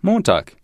Montag.